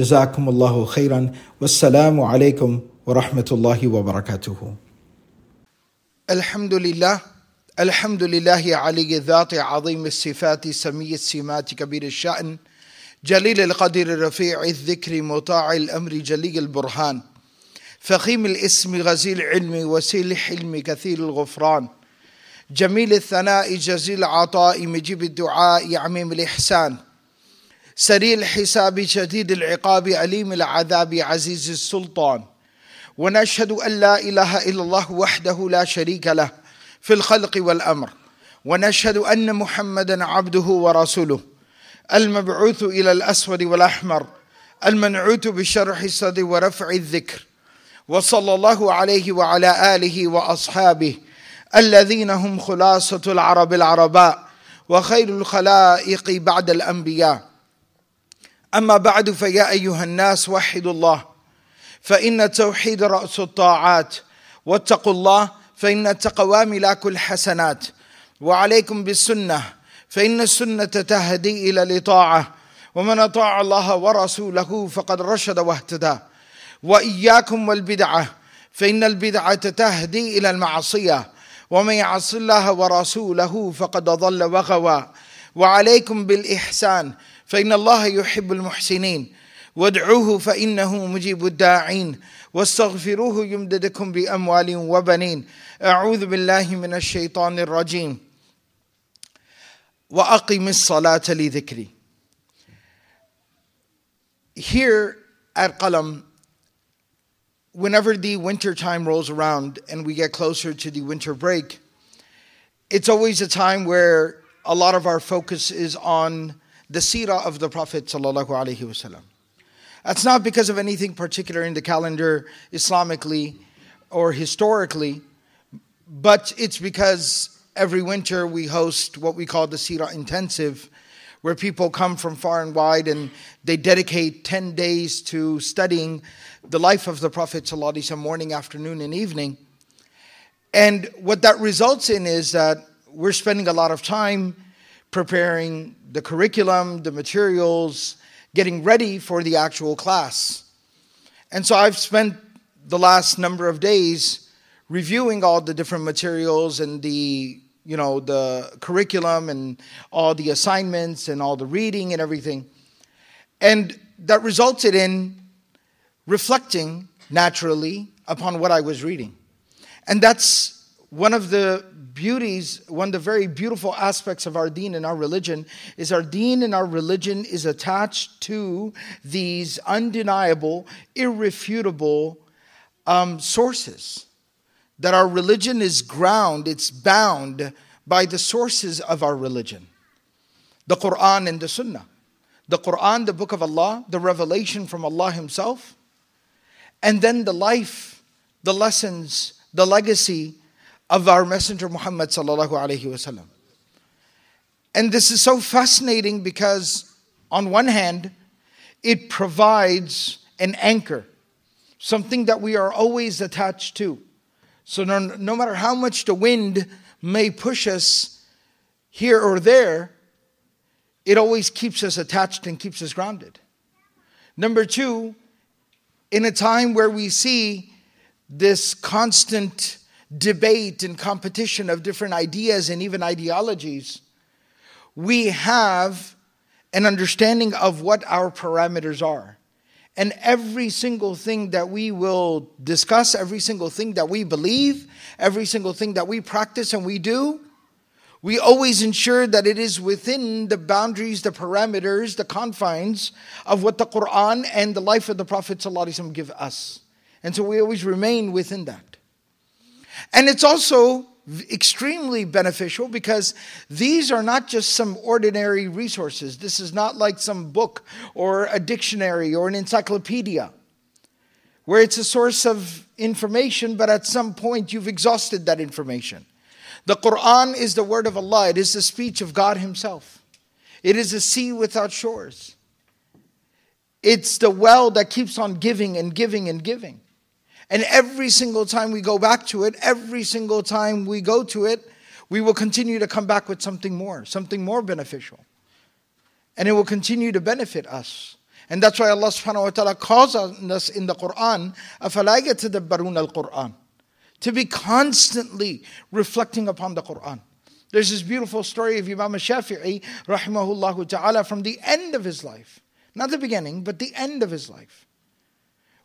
جزاكم الله خيرا. والسلام عليكم ورحمة الله وبركاته. الحمد لله. الحمد لله علي الذات عظيم الصفات سمي السمات كبير الشأن. جليل القدر رفيع الذكر مطاع الأمر جلي البرهان. فخيم الاسم غزير العلم وسيل الحلم كثير الغفران. جميل الثناء جزيل العطاء مجيب الدعاء عميم الإحسان. سريع الحساب شديد العقاب أليم العذاب عزيز السلطان. ونشهد أن لا إله إلا الله وحده لا شريك له في الخلق والأمر. ونشهد أن محمدا عبده ورسوله. المبعوث إلى الأسود والأحمر. المنعوت بشرح الصدر ورفع الذكر. وصلى الله عليه وعلى آله وأصحابه الذين هم خلاصة العرب العرباء وخير الخلائق بعد الأنبياء. أما بعد فيا أيها الناس وحدوا الله فإن التوحيد رأس الطاعات واتقوا الله فإن التقوى ملاك الحسنات وعليكم بالسنة فإن السنة تهدي إلى الإطاعة ومن أطاع الله ورسوله فقد رشد واهتدى وإياكم والبدعة فإن البدعة تهدي إلى المعصية ومن يعص الله ورسوله فقد ضل وغوى وعليكم بالإحسان فإن الله يحب المحسنين وادعوه فإنه مجيب الداعين واستغفروه يمددكم بأموال وبنين أعوذ بالله من الشيطان الرجيم وأقم الصلاة لذكري Here at Qalam, whenever the winter time rolls around and we get closer to the winter break, it's always a time where a lot of our focus is on the seerah of the Prophet. That's not because of anything particular in the calendar, Islamically or historically, but it's because every winter we host what we call the Seerah Intensive, where people come from far and wide and they dedicate 10 days to studying the life of the Prophet ﷺ morning, afternoon, and evening. And what that results in is that we're spending a lot of time preparing the curriculum, the materials, getting ready for the actual class. And so I've spent the last number of days reviewing all the different materials and the you know the curriculum and all the assignments and all the reading and everything. And that resulted in reflecting naturally upon what I was reading. And that's one of the beauties, one of the very beautiful aspects of our deen and our religion is our deen and our religion is attached to these undeniable, irrefutable um, sources. That our religion is ground, it's bound by the sources of our religion the Quran and the Sunnah. The Quran, the book of Allah, the revelation from Allah Himself, and then the life, the lessons, the legacy of our Messenger Muhammad. And this is so fascinating because, on one hand, it provides an anchor, something that we are always attached to. So, no, no matter how much the wind may push us here or there, it always keeps us attached and keeps us grounded. Number two, in a time where we see this constant debate and competition of different ideas and even ideologies, we have an understanding of what our parameters are. And every single thing that we will discuss, every single thing that we believe, every single thing that we practice and we do, we always ensure that it is within the boundaries, the parameters, the confines of what the Quran and the life of the Prophet give us. And so we always remain within that. And it's also extremely beneficial because these are not just some ordinary resources. This is not like some book or a dictionary or an encyclopedia where it's a source of information, but at some point you've exhausted that information. The Quran is the word of Allah, it is the speech of God Himself. It is a sea without shores. It's the well that keeps on giving and giving and giving. And every single time we go back to it, every single time we go to it, we will continue to come back with something more, something more beneficial. And it will continue to benefit us. And that's why Allah subhanahu wa ta'ala calls us in the Quran, أَفَلَا يَتَدَبَّرُونَ الْقُرْآنِ To be constantly reflecting upon the Quran. There's this beautiful story of Imam Shafi'i, rahimahullah ta'ala, from the end of his life. Not the beginning, but the end of his life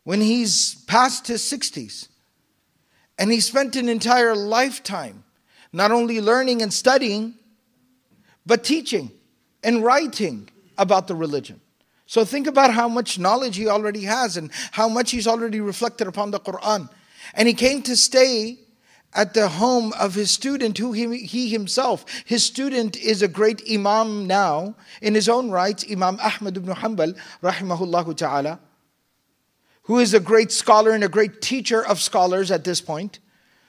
when he's past his 60s. And he spent an entire lifetime not only learning and studying, but teaching and writing about the religion. So think about how much knowledge he already has and how much he's already reflected upon the Quran. And he came to stay at the home of his student, who he, he, himself, his student is a great Imam now in his own right, Imam Ahmad ibn Hanbal, rahimahullah ta'ala who is a great scholar and a great teacher of scholars at this point.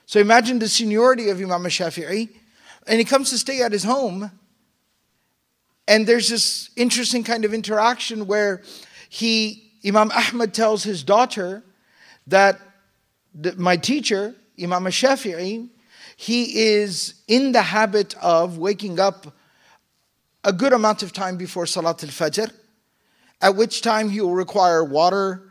So imagine the seniority of Imam Shafi'i. And he comes to stay at his home. And there's this interesting kind of interaction where he, Imam Ahmad tells his daughter that my teacher, Imam Shafi'i, he is in the habit of waking up a good amount of time before Salat al Fajr, at which time he will require water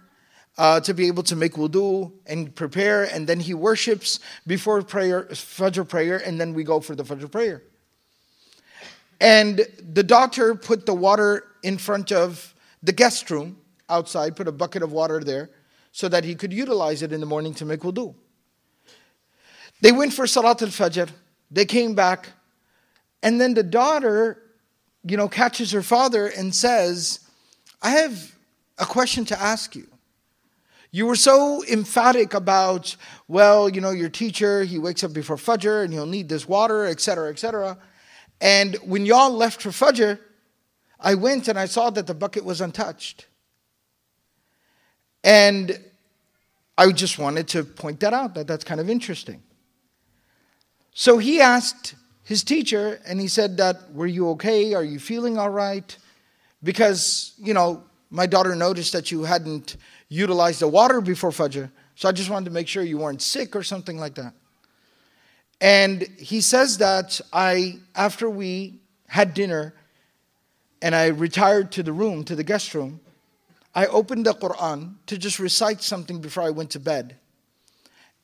uh, to be able to make wudu and prepare, and then he worships before prayer, Fajr prayer, and then we go for the Fajr prayer. And the doctor put the water in front of the guest room outside, put a bucket of water there so that he could utilize it in the morning to make wudu. They went for Salat al Fajr, they came back, and then the daughter, you know, catches her father and says, I have a question to ask you. You were so emphatic about, well, you know, your teacher, he wakes up before Fajr and he'll need this water, etc., etc. And when y'all left for Fajr, I went and I saw that the bucket was untouched. And I just wanted to point that out, that that's kind of interesting. So he asked his teacher, and he said that, were you okay? Are you feeling all right? Because, you know, my daughter noticed that you hadn't utilized the water before Fajr. So I just wanted to make sure you weren't sick or something like that. And he says that I, after we had dinner and I retired to the room, to the guest room, I opened the Quran to just recite something before I went to bed.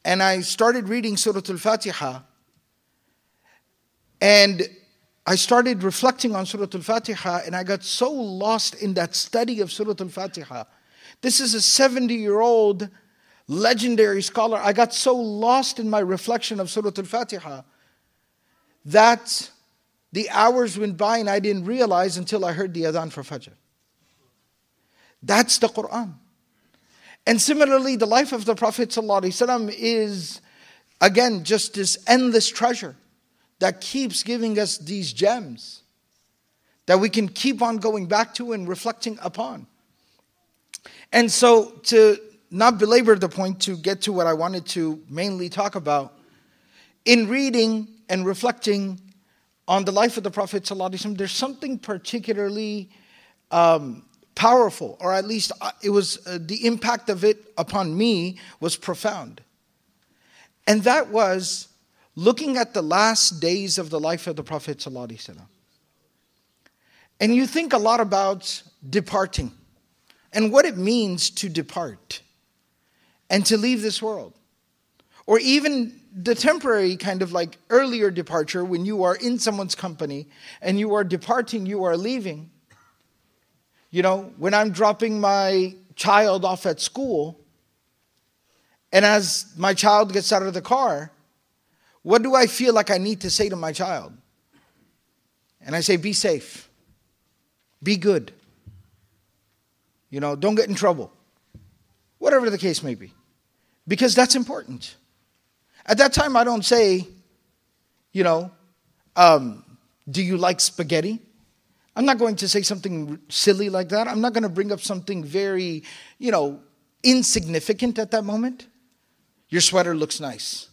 And I started reading Surah Al Fatiha. And I started reflecting on Surah Al Fatiha, and I got so lost in that study of Surah Al Fatiha this is a 70 year old legendary scholar. I got so lost in my reflection of Surah Al Fatiha that the hours went by and I didn't realize until I heard the adhan for Fajr. That's the Quran. And similarly, the life of the Prophet ﷺ is, again, just this endless treasure that keeps giving us these gems that we can keep on going back to and reflecting upon. And so, to not belabor the point, to get to what I wanted to mainly talk about, in reading and reflecting on the life of the Prophet, there's something particularly um, powerful, or at least uh, it was uh, the impact of it upon me was profound. And that was looking at the last days of the life of the Prophet. And you think a lot about departing and what it means to depart and to leave this world. Or even the temporary kind of like earlier departure when you are in someone's company and you are departing, you are leaving. You know, when I'm dropping my child off at school, and as my child gets out of the car, what do I feel like I need to say to my child? And I say, be safe, be good. You know, don't get in trouble. Whatever the case may be. Because that's important. At that time, I don't say, you know, um, do you like spaghetti? I'm not going to say something silly like that. I'm not going to bring up something very, you know, insignificant at that moment. Your sweater looks nice.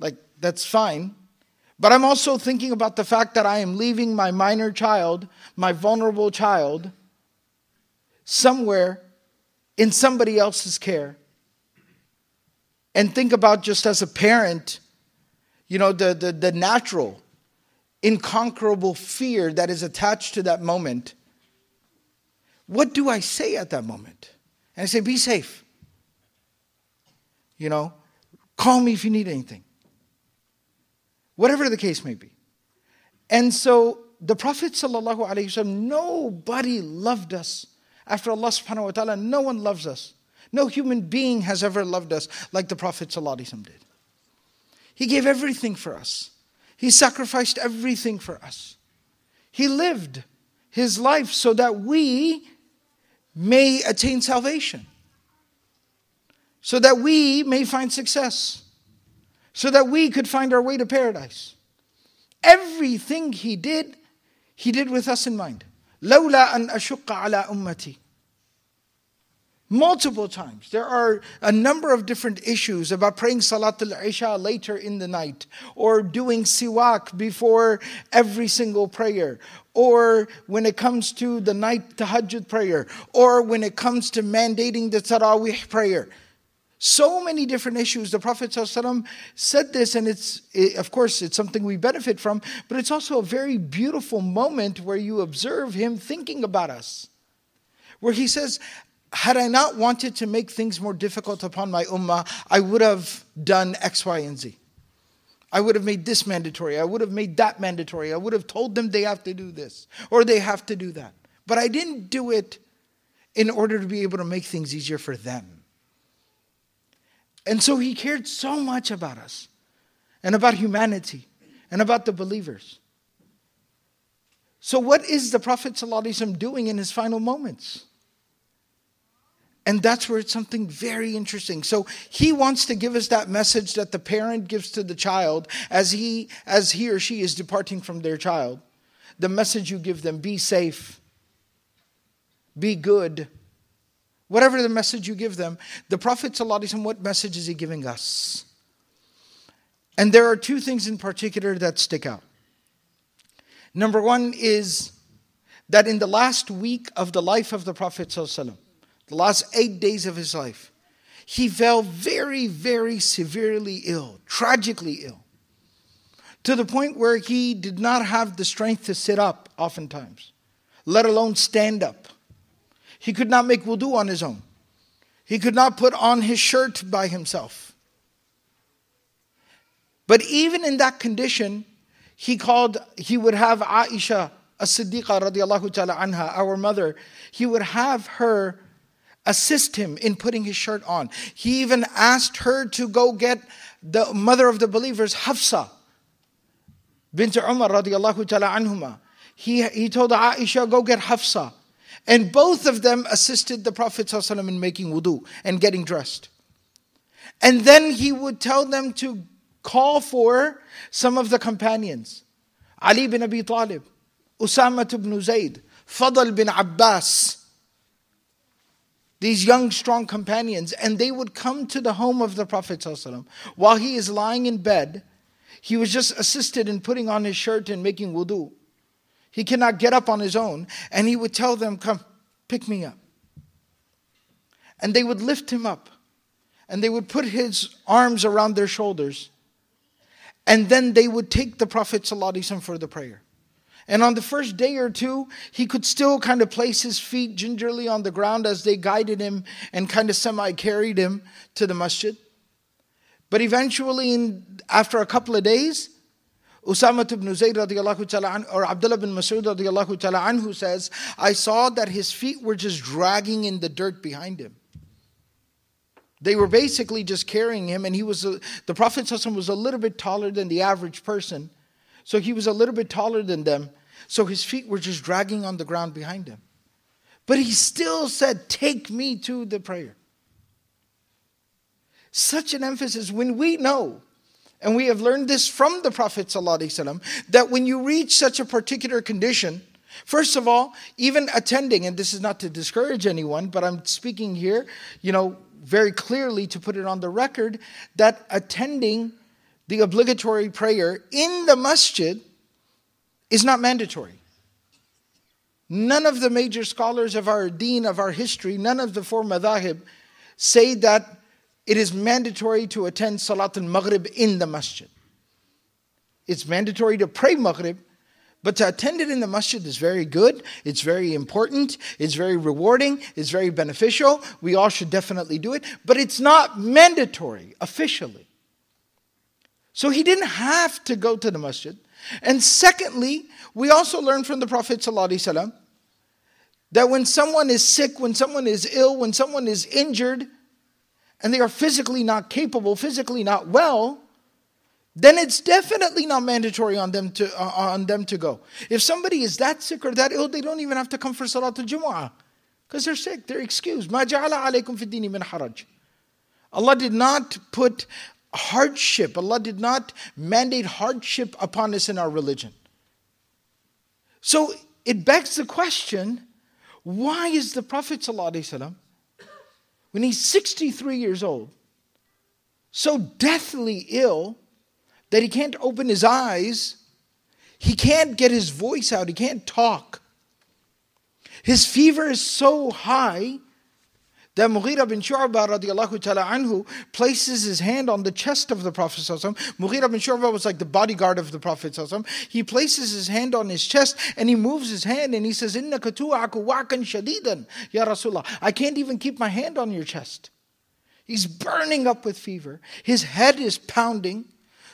Like, that's fine. But I'm also thinking about the fact that I am leaving my minor child, my vulnerable child, somewhere in somebody else's care. And think about just as a parent, you know, the, the, the natural inconquerable fear that is attached to that moment, what do I say at that moment? And I say, be safe. You know, call me if you need anything. Whatever the case may be. And so the Prophet ﷺ, nobody loved us. After Allah subhanahu wa ta'ala, no one loves us. No human being has ever loved us like the Prophet ﷺ did. He gave everything for us. He sacrificed everything for us. He lived his life so that we may attain salvation, so that we may find success, so that we could find our way to paradise. Everything he did, he did with us in mind. لولا أن أشق على أمتي multiple times. There are a number of different issues about praying Salatul Isha later in the night, or doing siwak before every single prayer, or when it comes to the night tahajjud prayer, or when it comes to mandating the Taraweeh prayer. So many different issues. The Prophet ﷺ said this, and it's, it, of course, it's something we benefit from, but it's also a very beautiful moment where you observe him thinking about us. Where he says, had I not wanted to make things more difficult upon my ummah, I would have done X, Y, and Z. I would have made this mandatory. I would have made that mandatory. I would have told them they have to do this or they have to do that. But I didn't do it in order to be able to make things easier for them. And so he cared so much about us and about humanity and about the believers. So, what is the Prophet doing in his final moments? And that's where it's something very interesting. So he wants to give us that message that the parent gives to the child as he as he or she is departing from their child. The message you give them, be safe. Be good. Whatever the message you give them, the Prophet what message is he giving us? And there are two things in particular that stick out. Number one is that in the last week of the life of the Prophet the last eight days of his life, he fell very, very severely ill, tragically ill, to the point where he did not have the strength to sit up, oftentimes, let alone stand up. He could not make wudu on his own. He could not put on his shirt by himself. But even in that condition, he called, he would have Aisha, as Siddiqa radiallahu ta'ala anha, our mother, he would have her assist him in putting his shirt on. He even asked her to go get the mother of the believers, Hafsa, bint Umar radiallahu ta'ala anhuma. He, he told Aisha, go get Hafsa. And both of them assisted the Prophet ﷺ in making wudu and getting dressed. And then he would tell them to call for some of the companions. Ali bin Abi Talib, Usama ibn Zayd, Fadl bin Abbas, these young, strong companions, and they would come to the home of the Prophet ﷺ. while he is lying in bed. He was just assisted in putting on his shirt and making wudu. He cannot get up on his own, and he would tell them, Come, pick me up. And they would lift him up, and they would put his arms around their shoulders, and then they would take the Prophet for the prayer. And on the first day or two, he could still kind of place his feet gingerly on the ground as they guided him and kind of semi carried him to the masjid. But eventually, in, after a couple of days, Usama ibn Zayd radiallahu ta'ala an, or Abdullah bin Masud radiallahu ta'ala anhu says, I saw that his feet were just dragging in the dirt behind him. They were basically just carrying him, and he was a, the Prophet was a little bit taller than the average person. So he was a little bit taller than them. So his feet were just dragging on the ground behind him. But he still said, Take me to the prayer. Such an emphasis when we know and we have learned this from the Prophet ﷺ, that when you reach such a particular condition, first of all, even attending, and this is not to discourage anyone, but I'm speaking here, you know, very clearly to put it on the record, that attending the obligatory prayer in the masjid is not mandatory. None of the major scholars of our deen, of our history, none of the four madhahib say that it is mandatory to attend Salat al Maghrib in the masjid. It's mandatory to pray Maghrib, but to attend it in the masjid is very good, it's very important, it's very rewarding, it's very beneficial. We all should definitely do it, but it's not mandatory officially. So he didn't have to go to the masjid. And secondly, we also learn from the Prophet ﷺ that when someone is sick, when someone is ill, when someone is injured, and they are physically not capable, physically not well, then it's definitely not mandatory on them to uh, uh, on them to go. If somebody is that sick or that ill, they don't even have to come for Salatul Jumu'ah because they're sick, they're excused. Ma عليكم في fid من حرج. Allah did not put hardship, Allah did not mandate hardship upon us in our religion. So it begs the question why is the Prophet ﷺ when he's 63 years old, so deathly ill that he can't open his eyes, he can't get his voice out, he can't talk. His fever is so high that Mughira bin Shu'bah radiallahu ta'ala anhu places his hand on the chest of the Prophet Mughira bin Shu'bah was like the bodyguard of the Prophet He places his hand on his chest and he moves his hand and he says, Inna katu'aku wa'kan shadidan, Ya Rasulullah. I can't even keep my hand on your chest. He's burning up with fever. His head is pounding.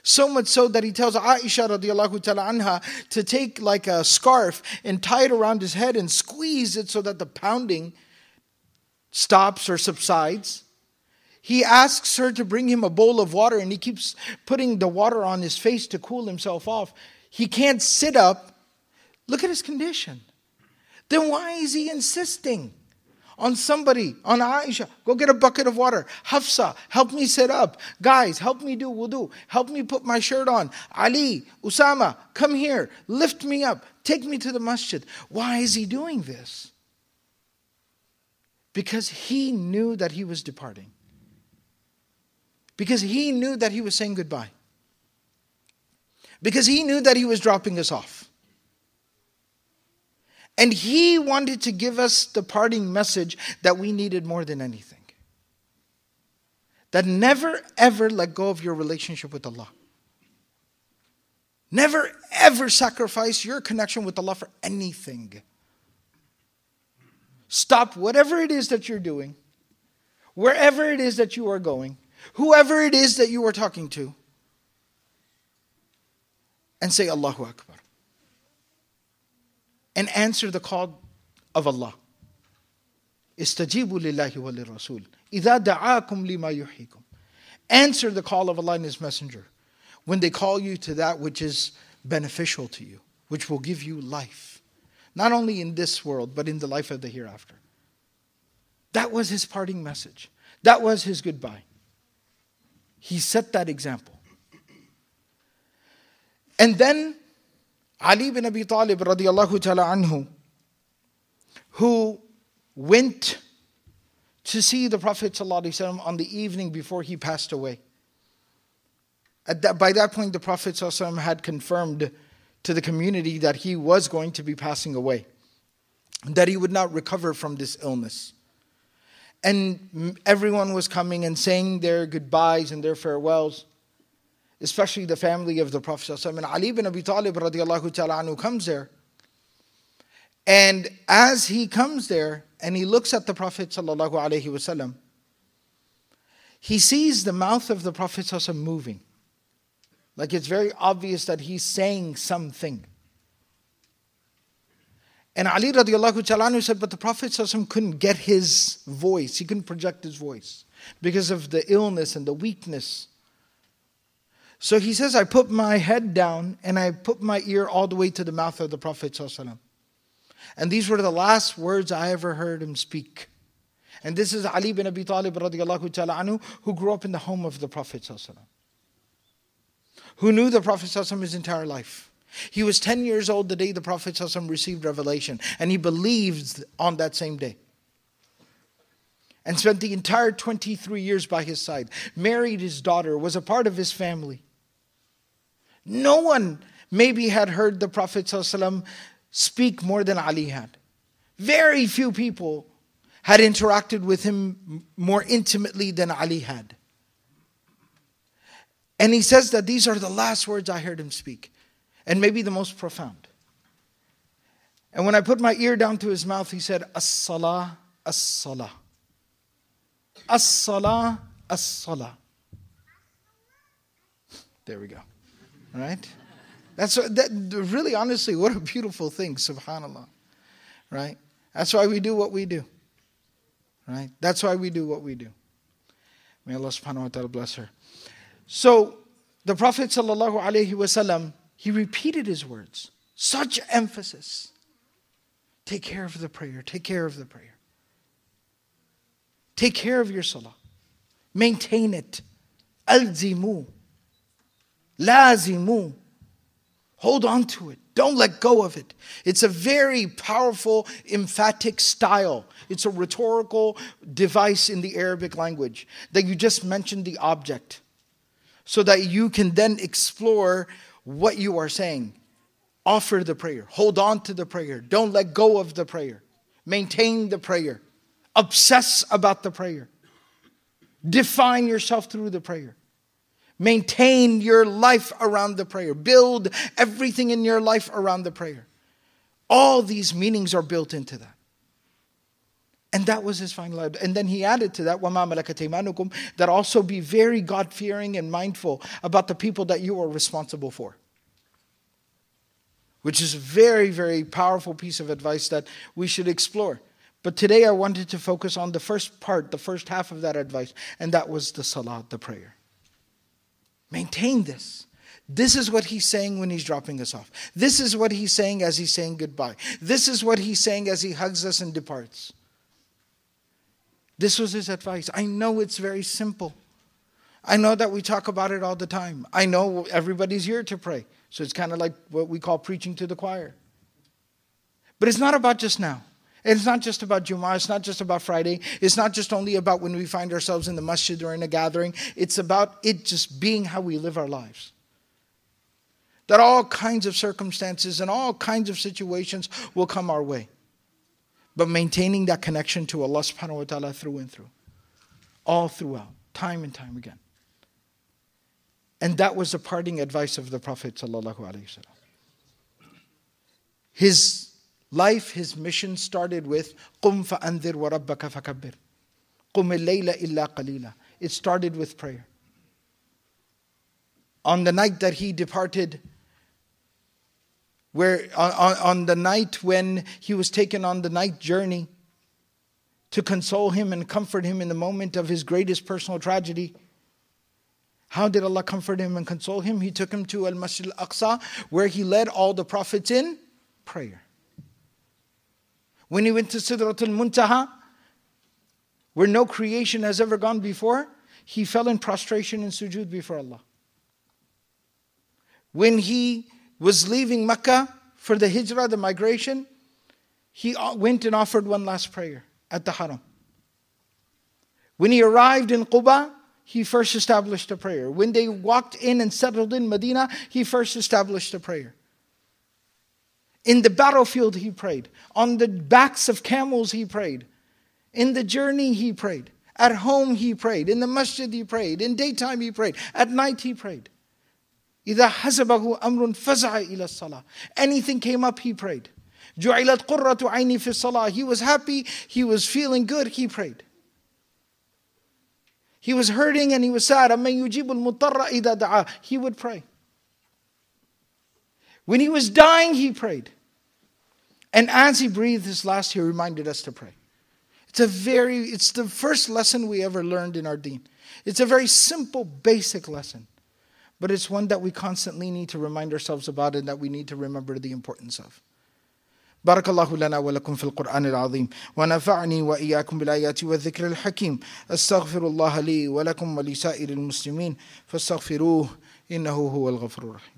So much so that he tells Aisha radiallahu ta'ala anha to take like a scarf and tie it around his head and squeeze it so that the pounding stops or subsides. He asks her to bring him a bowl of water and he keeps putting the water on his face to cool himself off. He can't sit up. Look at his condition. Then why is he insisting on somebody, on Aisha? Go get a bucket of water. Hafsa, help me sit up. Guys, help me do wudu. Help me put my shirt on. Ali, Usama, come here. Lift me up. Take me to the masjid. Why is he doing this? Because he knew that he was departing. Because he knew that he was saying goodbye. Because he knew that he was dropping us off. And he wanted to give us the parting message that we needed more than anything. That never ever let go of your relationship with Allah. Never ever sacrifice your connection with Allah for anything. Stop whatever it is that you're doing, wherever it is that you are going, whoever it is that you are talking to, and say Allahu Akbar. And answer the call of Allah. Istajibu lillahi wa lirasul. Idha da'akum lima yuhikum. Answer the call of Allah and His Messenger when they call you to that which is beneficial to you, which will give you life not only in this world, but in the life of the hereafter. That was his parting message. That was his goodbye. He set that example. And then Ali bin Abi Talib radiallahu ta'ala anhu, who went to see the Prophet on the evening before he passed away. That, by that point, the Prophet had confirmed to the community that he was going to be passing away, that he would not recover from this illness. And everyone was coming and saying their goodbyes and their farewells, especially the family of the Prophet. And Ali ibn Abi Talib ta'ala anhu comes there. And as he comes there and he looks at the Prophet sallallahu alaihi wasallam, he sees the mouth of the Prophet moving Like it's very obvious that he's saying something. And Ali radiallahu ta'ala said, but the Prophet couldn't get his voice. He couldn't project his voice because of the illness and the weakness. So he says, I put my head down and I put my ear all the way to the mouth of the Prophet. And these were the last words I ever heard him speak. And this is Ali bin Abi Talib radiallahu ta'ala who grew up in the home of the Prophet. Who knew the Prophet his entire life. He was 10 years old the day the Prophet received revelation, and he believed on that same day. And spent the entire 23 years by his side, married his daughter, was a part of his family. No one maybe had heard the Prophet speak more than Ali had. Very few people had interacted with him more intimately than Ali had. And he says that these are the last words I heard him speak and maybe the most profound. And when I put my ear down to his mouth, he said, As-salah, as-salah. As-salah, as-salah. There we go. Right? That's that, really, honestly, what a beautiful thing, subhanAllah. Right? That's why we do what we do. Right? That's why we do what we do. May Allah subhanahu wa ta'ala bless her. So, the Prophet wasallam he repeated his words. Such emphasis. Take care of the prayer. Take care of the prayer. Take care of your salah. Maintain it. Alzimu. Lazimu. Hold on to it. Don't let go of it. It's a very powerful, emphatic style. It's a rhetorical device in the Arabic language that you just mentioned the object so that you can then explore what you are saying. Offer the prayer. Hold on to the prayer. Don't let go of the prayer. Maintain the prayer. Obsess about the prayer. Define yourself through the prayer. Maintain your life around the prayer. Build everything in your life around the prayer. All these meanings are built into that. And that was his final ad. And then he added to that, that also be very God fearing and mindful about the people that you are responsible for. Which is a very, very powerful piece of advice that we should explore. But today I wanted to focus on the first part, the first half of that advice, and that was the salah, the prayer. Maintain this. This is what he's saying when he's dropping us off. This is what he's saying as he's saying goodbye. This is what he's saying as he hugs us and departs. This was his advice. I know it's very simple. I know that we talk about it all the time. I know everybody's here to pray. So it's kind of like what we call preaching to the choir. But it's not about just now. It's not just about Jummah. It's not just about Friday. It's not just only about when we find ourselves in the masjid or in a gathering. It's about it just being how we live our lives. That all kinds of circumstances and all kinds of situations will come our way but maintaining that connection to Allah subhanahu wa ta'ala through and through. All throughout, time and time again. And that was the parting advice of the Prophet. His life, his mission started with قُمْ فَأَنذِرْ وَرَبَّكَ فَكَبِّرْ قُمِ اللَّيْلَ إِلَّا قَلِيلًا It started with prayer. On the night that he departed, where on, on the night when he was taken on the night journey to console him and comfort him in the moment of his greatest personal tragedy. How did Allah comfort him and console him? He took him to Al Masjid Al Aqsa, where he led all the prophets in prayer. When he went to Sidratul Muntaha, where no creation has ever gone before, he fell in prostration and sujood before Allah. When he was leaving Mecca for the hijrah, the migration, he went and offered one last prayer at the haram. When he arrived in Quba, he first established a prayer. When they walked in and settled in Medina, he first established a prayer. In the battlefield, he prayed. On the backs of camels, he prayed. In the journey, he prayed. At home, he prayed. In the masjid, he prayed. In daytime, he prayed. At night, he prayed. إذا حسبه أمر فزع إلى الصلاة. Anything came up, he prayed. جعلت قرة عيني في الصلاة. He was happy, he was feeling good, he prayed. He was hurting and he was sad. أما يجيب المضطر إذا دعاه. He would pray. When he was dying, he prayed. And as he breathed his last, he reminded us to pray. It's a very, it's the first lesson we ever learned in our deen. It's a very simple, basic lesson, but it's one that we constantly need to remind ourselves about and that we need to remember the importance of. بارك الله لنا ولكم في القرآن العظيم ونفعني وإياكم بالآيات والذكر الحكيم أستغفر الله لي ولكم ولسائر المسلمين فاستغفروه إنه هو الغفور الرحيم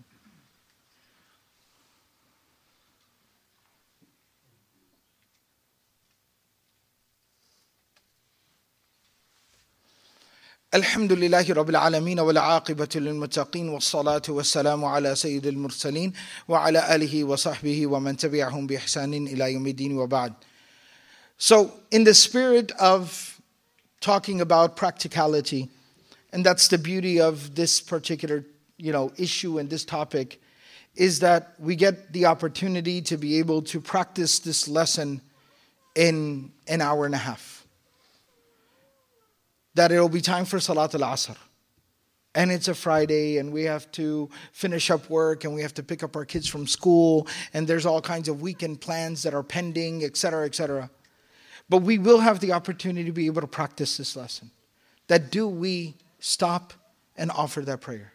الحمد لله رب العالمين والعاقبة للمتقين والصلاة والسلام على سيد المرسلين وعلى آله وصحبه ومن تبعهم بإحسان إلى يوم الدين وبعد. So, in the spirit of talking about practicality, and that's the beauty of this particular, you know, issue and this topic, is that we get the opportunity to be able to practice this lesson in an hour and a half that it'll be time for Salat al Asr. And it's a Friday, and we have to finish up work, and we have to pick up our kids from school, and there's all kinds of weekend plans that are pending, etc., etc. But we will have the opportunity to be able to practice this lesson. That do we stop and offer that prayer?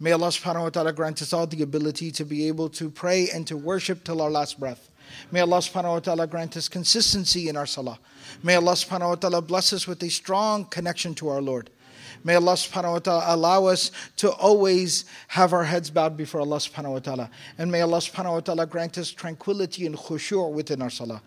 May Allah subhanahu wa ta'ala grant us all the ability to be able to pray and to worship till our last breath. May Allah subhanahu wa ta'ala grant us consistency in our salah. May Allah subhanahu wa ta'ala bless us with a strong connection to our Lord. May Allah subhanahu wa ta'ala allow us to always have our heads bowed before Allah subhanahu wa ta'ala. And may Allah subhanahu wa ta'ala grant us tranquility and khushu' within our salah.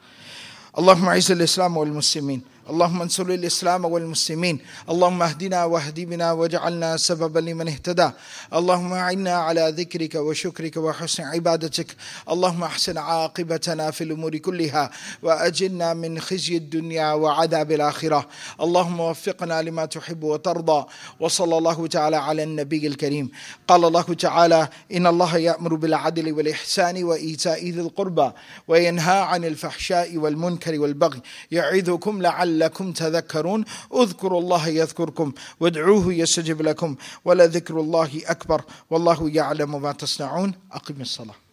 Allahumma izz al-Islam wal-Muslimin. اللهم انصر الاسلام والمسلمين. اللهم اهدنا واهد بنا واجعلنا سببا لمن اهتدى. اللهم أعنا على ذكرك وشكرك وحسن عبادتك. اللهم أحسن عاقبتنا في الأمور كلها واجلنا من خزي الدنيا وعذاب الآخرة. اللهم وفقنا لما تحب وترضى. وصلى الله تعالى على النبي الكريم. قال الله تعالى إن الله يأمر بالعدل والإحسان وإيتاء ذي القربى وينهى عن الفحشاء والمنكر والبغي يعظكم لعل لعلكم تذكرون. اذكروا الله يذكركم وادعوه يستجب لكم ولذكر الله أكبر والله يعلم ما تصنعون. أقم الصلاة.